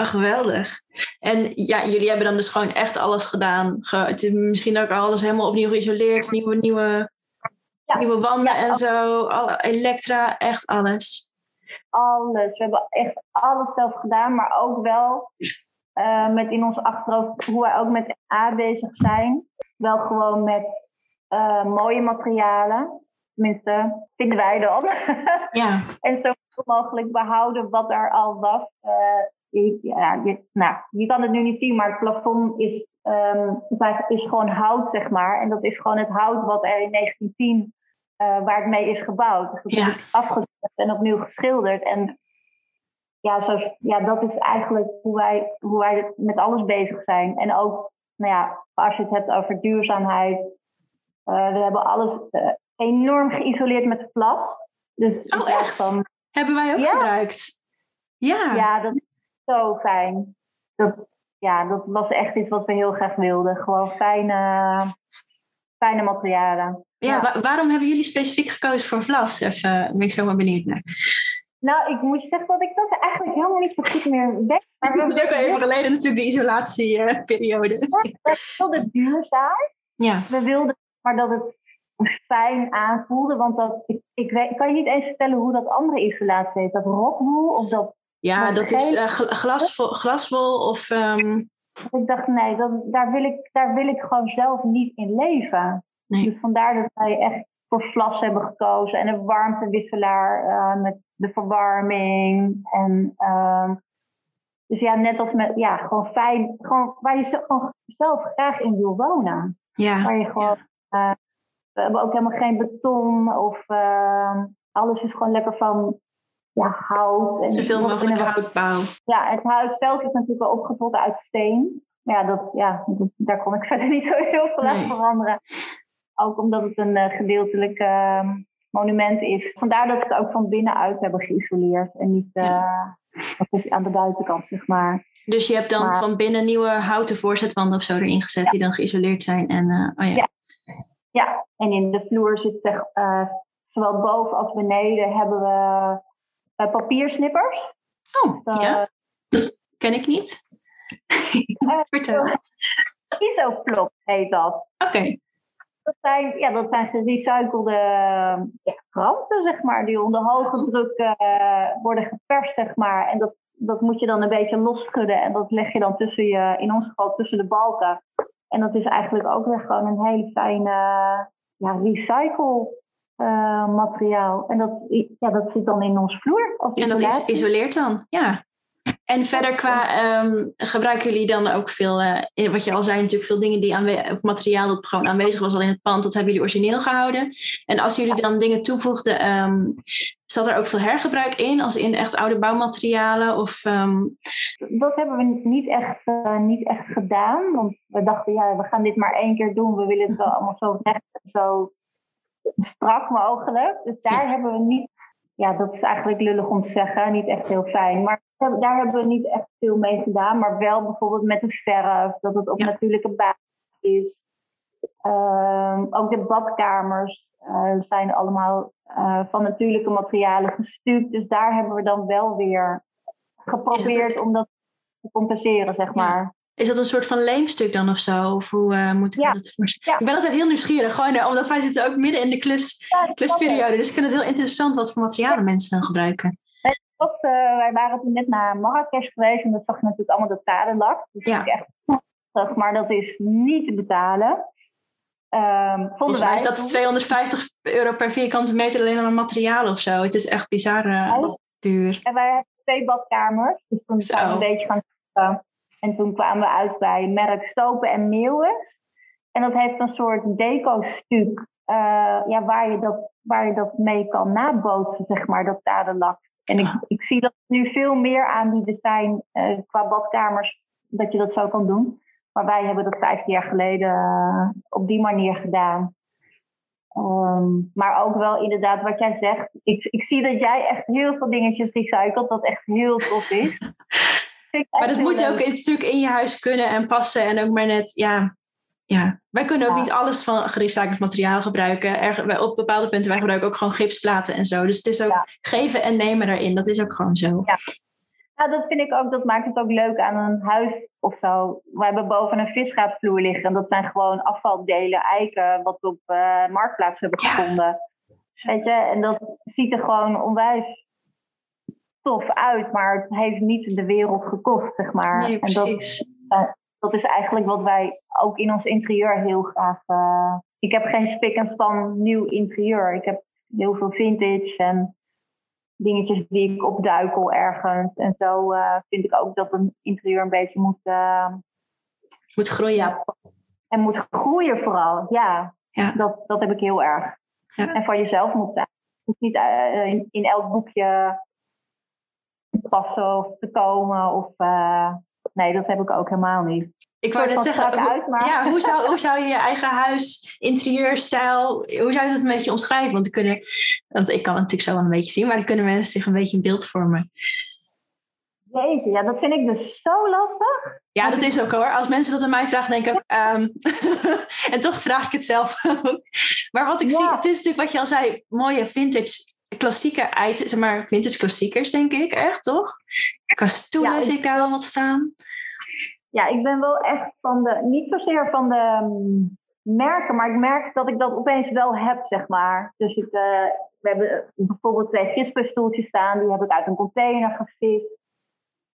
Oh, geweldig. En ja, jullie hebben dan dus gewoon echt alles gedaan. Ge misschien ook alles helemaal opnieuw geïsoleerd. Nieuwe, nieuwe, ja. nieuwe wanden en zo. Alle, elektra, echt alles. Alles. We hebben echt alles zelf gedaan. Maar ook wel uh, met in ons achterhoofd hoe wij ook met A bezig zijn. Wel gewoon met uh, mooie materialen. Tenminste, vinden wij dan. Ja. en zo mogelijk behouden wat er al was. Uh, ja, je, nou, je kan het nu niet zien, maar het plafond is, um, is gewoon hout, zeg maar. En dat is gewoon het hout wat er in 1910, uh, waar het mee is gebouwd. Dus dat ja. is afgezet en opnieuw geschilderd. En ja, zo, ja, dat is eigenlijk hoe wij, hoe wij met alles bezig zijn. En ook, nou ja, als je het hebt over duurzaamheid. Uh, we hebben alles uh, enorm geïsoleerd met plas. Dus oh, echt? Van, hebben wij ook ja. gebruikt. Ja. ja, dat zo fijn. Dat, ja, dat was echt iets wat we heel graag wilden. Gewoon fijne, fijne materialen. Ja, waarom hebben jullie specifiek gekozen voor vlas? Even, ben ik zomaar benieuwd naar. Nou, ik moet zeggen dat ik dat eigenlijk helemaal niet zo goed meer weet. Het is ook al even geleden natuurlijk de isolatieperiode. we wilden duurzaam. Ja. We wilden maar dat het fijn aanvoelde. Want dat, ik, ik, weet, kan je niet eens vertellen hoe dat andere isolatie heet? Dat rockwool of dat ja, dat is uh, glasvol, glasvol of... Um... Ik dacht, nee, dat, daar, wil ik, daar wil ik gewoon zelf niet in leven. Nee. Dus vandaar dat wij echt voor vlas hebben gekozen. En een warmtewisselaar uh, met de verwarming. En, uh, dus ja, net als met, ja, gewoon fijn. Gewoon, waar je gewoon zelf graag in wil wonen. Ja. Waar je gewoon, uh, we hebben ook helemaal geen beton of ehm, alles is gewoon lekker van ja, hout. En Zoveel mogelijk houtbouw. Ja, het huis zelf is natuurlijk wel opgetrokken uit steen. Maar ja, dat, ja dat, daar kon ik verder niet zo heel veel aan veranderen. Ook omdat het een uh, gedeeltelijk uh, monument is. Vandaar dat we het ook van binnenuit hebben geïsoleerd. En niet uh, ja. aan de buitenkant, zeg maar. Dus je hebt dan maar, van binnen nieuwe houten voorzetwanden of zo erin gezet ja. die dan geïsoleerd zijn. En, oh ja. ja. Ja. en in de vloer zit zeg, zowel boven als beneden hebben we papiersnippers. Oh, uh, ja. Dat ken ik niet. uh, Vertel. Isoplop heet dat. Oké. Okay. Dat zijn, ja, dat zijn gerecyclede ja, kranten, zeg maar, die onder hoge druk worden geperst, zeg maar. En dat, dat moet je dan een beetje losschudden en dat leg je dan tussen je, in ons geval tussen de balken. En dat is eigenlijk ook weer gewoon een hele fijne ja, recycle uh, materiaal. En dat, ja, dat zit dan in ons vloer. En dat is, isoleert dan, ja. En verder qua um, gebruiken jullie dan ook veel, uh, wat je al zei, natuurlijk veel dingen die aanwezig, of materiaal dat gewoon aanwezig was al in het pand, dat hebben jullie origineel gehouden. En als jullie dan dingen toevoegden, um, zat er ook veel hergebruik in, als in echt oude bouwmaterialen? Of, um... Dat hebben we niet echt, uh, niet echt gedaan, want we dachten, ja, we gaan dit maar één keer doen, we willen het wel allemaal zo recht zo strak mogelijk. Dus daar hebben we niet, ja, dat is eigenlijk lullig om te zeggen, niet echt heel fijn. Maar daar hebben we niet echt veel mee gedaan. Maar wel bijvoorbeeld met de verf, dat het op ja. natuurlijke basis is. Uh, ook de badkamers uh, zijn allemaal uh, van natuurlijke materialen gestuukt. Dus daar hebben we dan wel weer geprobeerd om dat te compenseren, zeg maar. Is dat een soort van leemstuk dan of zo? Of hoe uh, moet ik ja. dat voorstellen? Ja. Ik ben altijd heel nieuwsgierig, gewoon uh, omdat wij zitten ook midden in de klus, ja, klusperiode. Dus ik vind het heel interessant wat voor materialen mensen dan gebruiken. Was, uh, wij waren toen net naar Marrakesh geweest en dat zag je natuurlijk allemaal de tadenlak. Dus ja. dat is echt prachtig, maar dat is niet te betalen. Um, Volgens mij is dat 250 euro per vierkante meter alleen aan materiaal of zo. Het is echt bizar duur. En wij hebben twee badkamers, dus toen zijn we een beetje gaan en toen kwamen we uit bij merk Stopen en Meeuwen. En dat heeft een soort deco-stuk uh, ja, waar, je dat, waar je dat mee kan nabootsen, zeg maar, dat dadenlak. En ik, ik zie dat nu veel meer aan die design uh, qua badkamers, dat je dat zo kan doen. Maar wij hebben dat vijftien jaar geleden uh, op die manier gedaan. Ehm, maar ook wel inderdaad wat jij zegt. Ik, ik zie dat jij echt heel veel dingetjes recycelt, dat echt heel tof is. maar dat moet ook natuurlijk in je huis kunnen en passen. En ook maar net, ja, ja. wij kunnen ook niet alles van gerecycled materiaal gebruiken. Er, op bepaalde punten, wij gebruiken ook gewoon gipsplaten en zo. Dus het is ook geven en nemen daarin. Dat is ook gewoon zo. Ja. Ja, dat vind ik ook, dat maakt het ook leuk aan een huis of zo. We hebben boven een visgraatvloer liggen. En dat zijn gewoon afvaldelen, eiken, wat we op uh, Marktplaats hebben gevonden. Weet je, en dat ziet er gewoon onwijs tof uit, maar het heeft niet de wereld gekost, zeg maar. Nee, en dat, uh, dat is eigenlijk wat wij ook in ons interieur heel graag. Uh, ik heb geen spik en span nieuw interieur. Ik heb heel veel vintage en dingetjes die ik opduikel ergens. En zo uh, vind ik ook dat een interieur een beetje moet... Moet groeien. En moet groeien vooral, ja. ja. Dat, dat heb ik heel erg. Ja. En van jezelf moet zijn. Het moet niet in, in elk boekje passen of te komen. Of, nee, dat heb ik ook helemaal niet. Ik wou net zeggen, hoe, uit, maar... ja, hoe, zou, hoe zou je je eigen huis, interieurstijl, hoe zou je dat een beetje omschrijven? Want, kunnen, want ik kan het natuurlijk zo een beetje zien, maar dan kunnen mensen zich een beetje een beeld vormen. Jeetje, ja, dat vind ik dus zo lastig. Ja, dat is ook hoor. Als mensen dat aan mij vragen, denk ik um, en toch vraag ik het zelf ook. Maar wat ik ja. zie, het is natuurlijk wat je al zei, mooie vintage klassieke items, zeg maar vintage klassiekers, denk ik, echt toch? Qua stoelen ja, zie ik daar wel wat staan ja, ik ben wel echt van de, niet zozeer van de um, merken, maar ik merk dat ik dat opeens wel heb, zeg maar. Dus ik, uh, we hebben bijvoorbeeld twee visperstoeltjes staan, die heb ik uit een container gevist.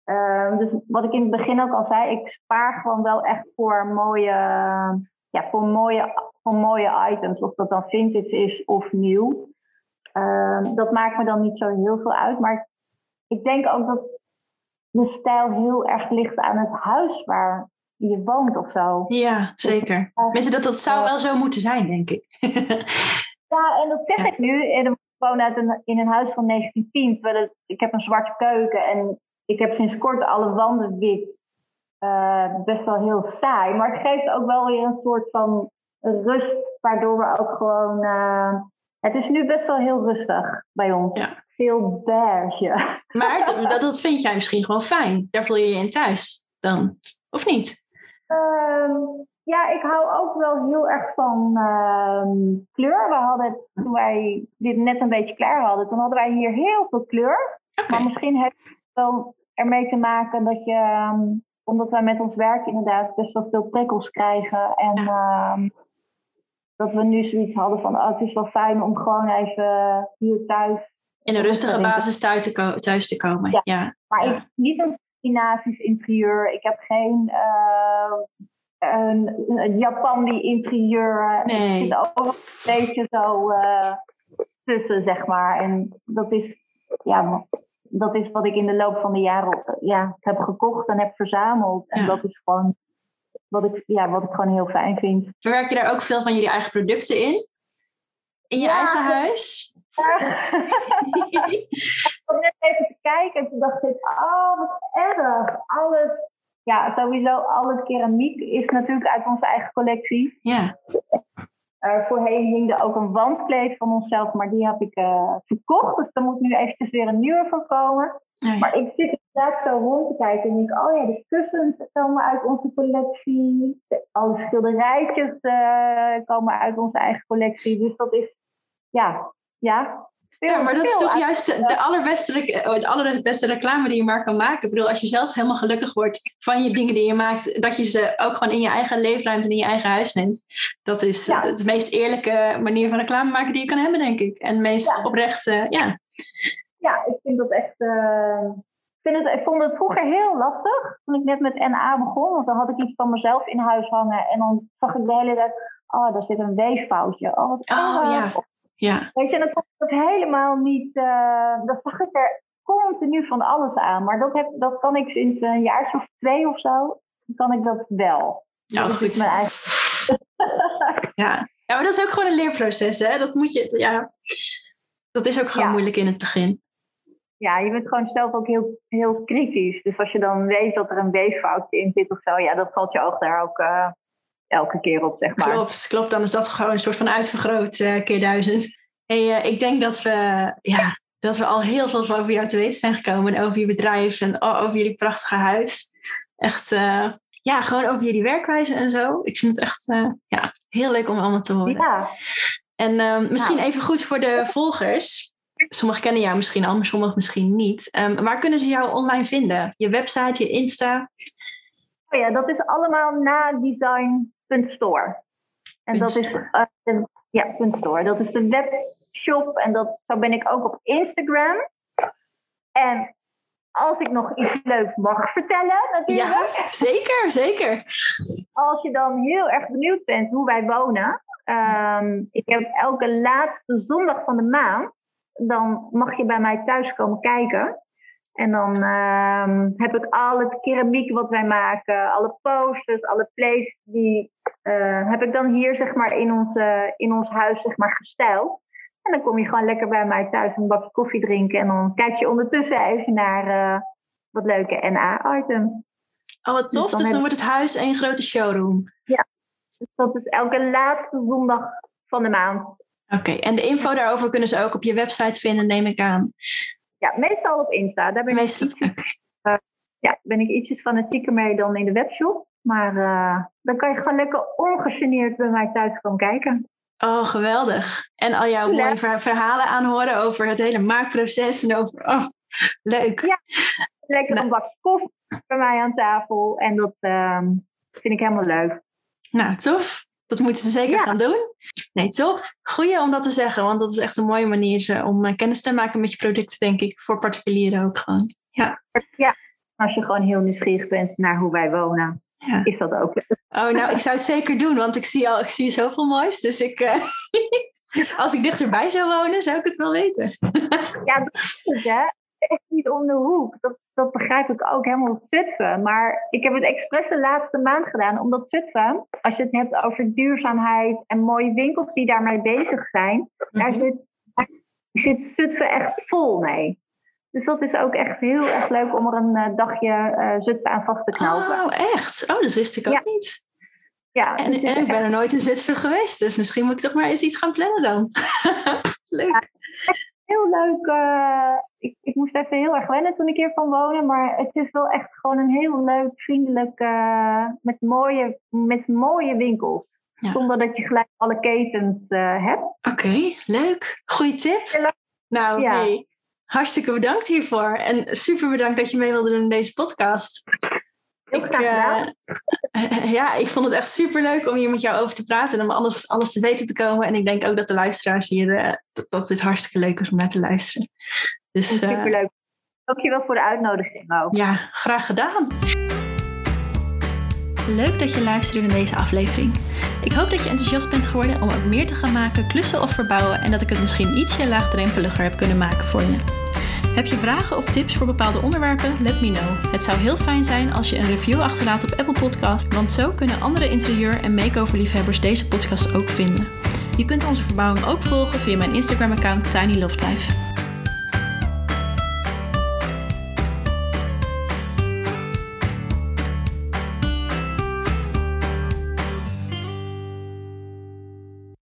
Uh, dus wat ik in het begin ook al zei, ik spaar gewoon wel echt voor mooie, ja, voor mooie, voor mooie items. Of dat dan vintage is of nieuw. Uh, dat maakt me dan niet zo heel veel uit. Maar ik denk ook dat de stijl heel erg ligt aan het huis waar je woont of zo. Ja, zeker. Mensen, dat, dat zou wel zo moeten zijn, denk ik. ja, en dat zeg ik nu. Ik woon uit een, in een huis van 1910. ik heb een zwarte keuken en ik heb sinds kort alle wanden wit. Uh, best wel heel saai. Maar het geeft ook wel weer een soort van rust, waardoor we ook gewoon. Uh, het is nu best wel heel rustig bij ons. Ja veel beige. Maar dat, dat vind jij misschien gewoon fijn. Daar voel je je in thuis dan, of niet? Um, ja, ik hou ook wel heel erg van um, kleur. We hadden het, toen wij dit net een beetje klaar hadden, toen hadden wij hier heel veel kleur. Okay. Maar misschien heeft het wel ermee te maken dat je, um, omdat wij met ons werk inderdaad best wel veel prikkels krijgen. En dat we nu zoiets hadden van, oh, het is wel fijn om gewoon even hier thuis in een rustige basis thuis te, thuis te komen. Ja. ja. Maar ja. ik niet een Scandinavisch interieur. Ik heb geen uh, een, een Japandi interieur. Nee. Het zit ook een beetje zo uh, tussen, zeg maar. En dat is, ja, dat is wat ik in de loop van de jaren ja, heb gekocht en heb verzameld. En Ja. dat is gewoon wat ik, ja, wat ik gewoon heel fijn vind. Verwerk je daar ook veel van jullie eigen producten in? In je Ja. eigen huis? ik kwam net even te kijken en toen dacht ik, oh wat erg. Alles, ja sowieso alle keramiek is natuurlijk uit onze eigen collectie. Ja. Uh, voorheen hing er ook een wandkleed van onszelf, maar die heb ik uh, verkocht. Dus er moet nu eventjes weer een nieuwe van komen. Ja. Maar ik zit inderdaad zo rond te kijken en denk, oh ja, de kussens komen uit onze collectie. De- alle schilderijtjes uh, komen uit onze eigen collectie. Dus dat is, ja, ja. Ja, maar dat is toch juist de, de allerbeste, eh, de allerbeste reclame die je maar kan maken. Ik bedoel, als je zelf helemaal gelukkig wordt van je dingen die je maakt, dat je ze ook gewoon in je eigen leefruimte en in je eigen huis neemt. Dat is Ja. het, het meest eerlijke manier van reclame maken die je kan hebben, denk ik. En het meest Ja. oprechte, ja. Ja, ik vind dat echt. eh, ik, vind het, ik vond het vroeger heel lastig toen ik net met NA begon. Want dan had ik iets van mezelf in huis hangen. En dan zag ik de hele tijd. Oh, daar zit een weeffoutje. Oh, wat Oh, ja. Of, Ja, Weet je, en dan kon ik dat helemaal niet. eh dan zag ik er continu van alles aan. Maar dat, heb, dat kan ik sinds een jaar of twee of zo. Kan ik dat wel. ja Dat goed. Mijn eigen... Ja. ja, maar dat is ook gewoon een leerproces, hè? Dat moet je, ja. Dat is ook gewoon Ja. moeilijk in het begin. ja, je bent gewoon zelf ook heel, heel kritisch. Dus als je dan weet dat er een weeffoutje in zit of zo, ja, dat valt je oog daar ook. eh, elke keer op, zeg maar. Klopt, klopt. Dan is dat gewoon een soort van uitvergroot uh, keer duizend. Hey, uh, ik denk dat we, ja, dat we al heel veel over jou te weten zijn gekomen. En over je bedrijf en over jullie prachtige huis. Echt, uh, ja, gewoon over jullie werkwijze en zo. Ik vind het echt ja, heel leuk om allemaal te horen. Ja. En misschien nou. even goed voor de volgers. Sommigen kennen jou misschien al, maar sommigen misschien niet. Um, waar kunnen ze jou online vinden? Je website, je Insta? Oh ja, dat is allemaal nadesign.store. En dat is, uh, ja, .store. Dat is de webshop en dat, zo ben ik ook op Instagram. En als ik nog iets leuks mag vertellen, natuurlijk. Ja, zeker, zeker. Als je dan heel erg benieuwd bent hoe wij wonen. Um, ik heb elke laatste zondag van de maand, dan mag je bij mij thuis komen kijken. En dan uh, heb ik al het keramiek wat wij maken, alle posters, alle plays, die uh, heb ik dan hier zeg maar in ons, uh, in ons huis zeg maar gestyled. En dan kom je gewoon lekker bij mij thuis een bakje koffie drinken en dan kijk je ondertussen even naar uh, wat leuke NA-items. Oh, wat tof. Dus dan, dus dan wordt het huis één grote showroom. Ja, dus dat is elke laatste zondag van de maand. Oké, okay. en de info daarover kunnen ze ook op je website vinden, neem ik aan. Ja, meestal op Insta. Daar ben, meestal, ik, ietsjes, uh, ja, ben ik ietsjes fanatieker mee dan in de webshop. Maar uh, dan kan je gewoon lekker ongegeneerd bij mij thuis komen kijken. Oh, geweldig. En al jouw mooie verhalen aanhoren over het hele maakproces en over... Oh, leuk. Ja, lekker nou. een bakje koffie bij mij aan tafel. En dat uh, vind ik helemaal leuk. Nou, tof. Dat moeten ze zeker ja. gaan doen. Nee, tof. Goeie om dat te zeggen, want dat is echt een mooie manier om uh, kennis te maken met je producten, denk ik. Voor particulieren ook gewoon. Ja. ja, als je gewoon heel nieuwsgierig bent naar hoe wij wonen, ja. is dat ook. Oh, nou, ik zou het zeker doen, want ik zie al ik zie zoveel moois. Dus ik, uh, als ik dichterbij zou wonen, zou ik het wel weten. ja, dat is het, hè echt niet om de hoek. Dat, dat begrijp ik ook helemaal Zutphen. Maar ik heb het expres de laatste maand gedaan. Omdat Zutphen, als je het hebt over duurzaamheid en mooie winkels die daarmee bezig zijn. Mm -hmm. Daar zit, zit Zutphen echt vol mee. Dus dat is ook echt heel erg leuk om er een uh, dagje uh, Zutphen aan vast te knopen. Oh, echt? Oh, dat wist ik ook ja. niet. Ja, en, en ik ben er nooit in Zutphen geweest. Dus misschien moet ik toch maar eens iets gaan plannen dan. leuk. Ja, heel leuk. Uh, ik, ik, moest even heel erg wennen toen ik hier van wonen. Maar het is wel echt gewoon een heel leuk, vriendelijk, uh, met, mooie, met mooie winkels. Ja. Zonder dat je gelijk alle ketens uh, hebt. Oké, okay, leuk. Goeie tip. Nou, ja. hey, hartstikke bedankt hiervoor. En super bedankt dat je mee wilde doen in deze podcast. Ik, uh, ja, ik vond het echt super leuk om hier met jou over te praten en om alles, alles te weten te komen. En ik denk ook dat de luisteraars hier, uh, dat, dat dit hartstikke leuk is om naar te luisteren. Dus, uh, superleuk. Dankjewel voor de uitnodiging ook. Ja, graag gedaan. Leuk dat je luisterde in deze aflevering. Ik hoop dat je enthousiast bent geworden om ook meer te gaan maken, klussen of verbouwen en dat ik het misschien ietsje laagdrempeliger heb kunnen maken voor je. Heb je vragen of tips voor bepaalde onderwerpen? Let me know. Het zou heel fijn zijn als je een review achterlaat op Apple Podcast, want zo kunnen andere interieur- en makeover-liefhebbers deze podcast ook vinden. Je kunt onze verbouwing ook volgen via mijn Instagram-account Tiny Love Life.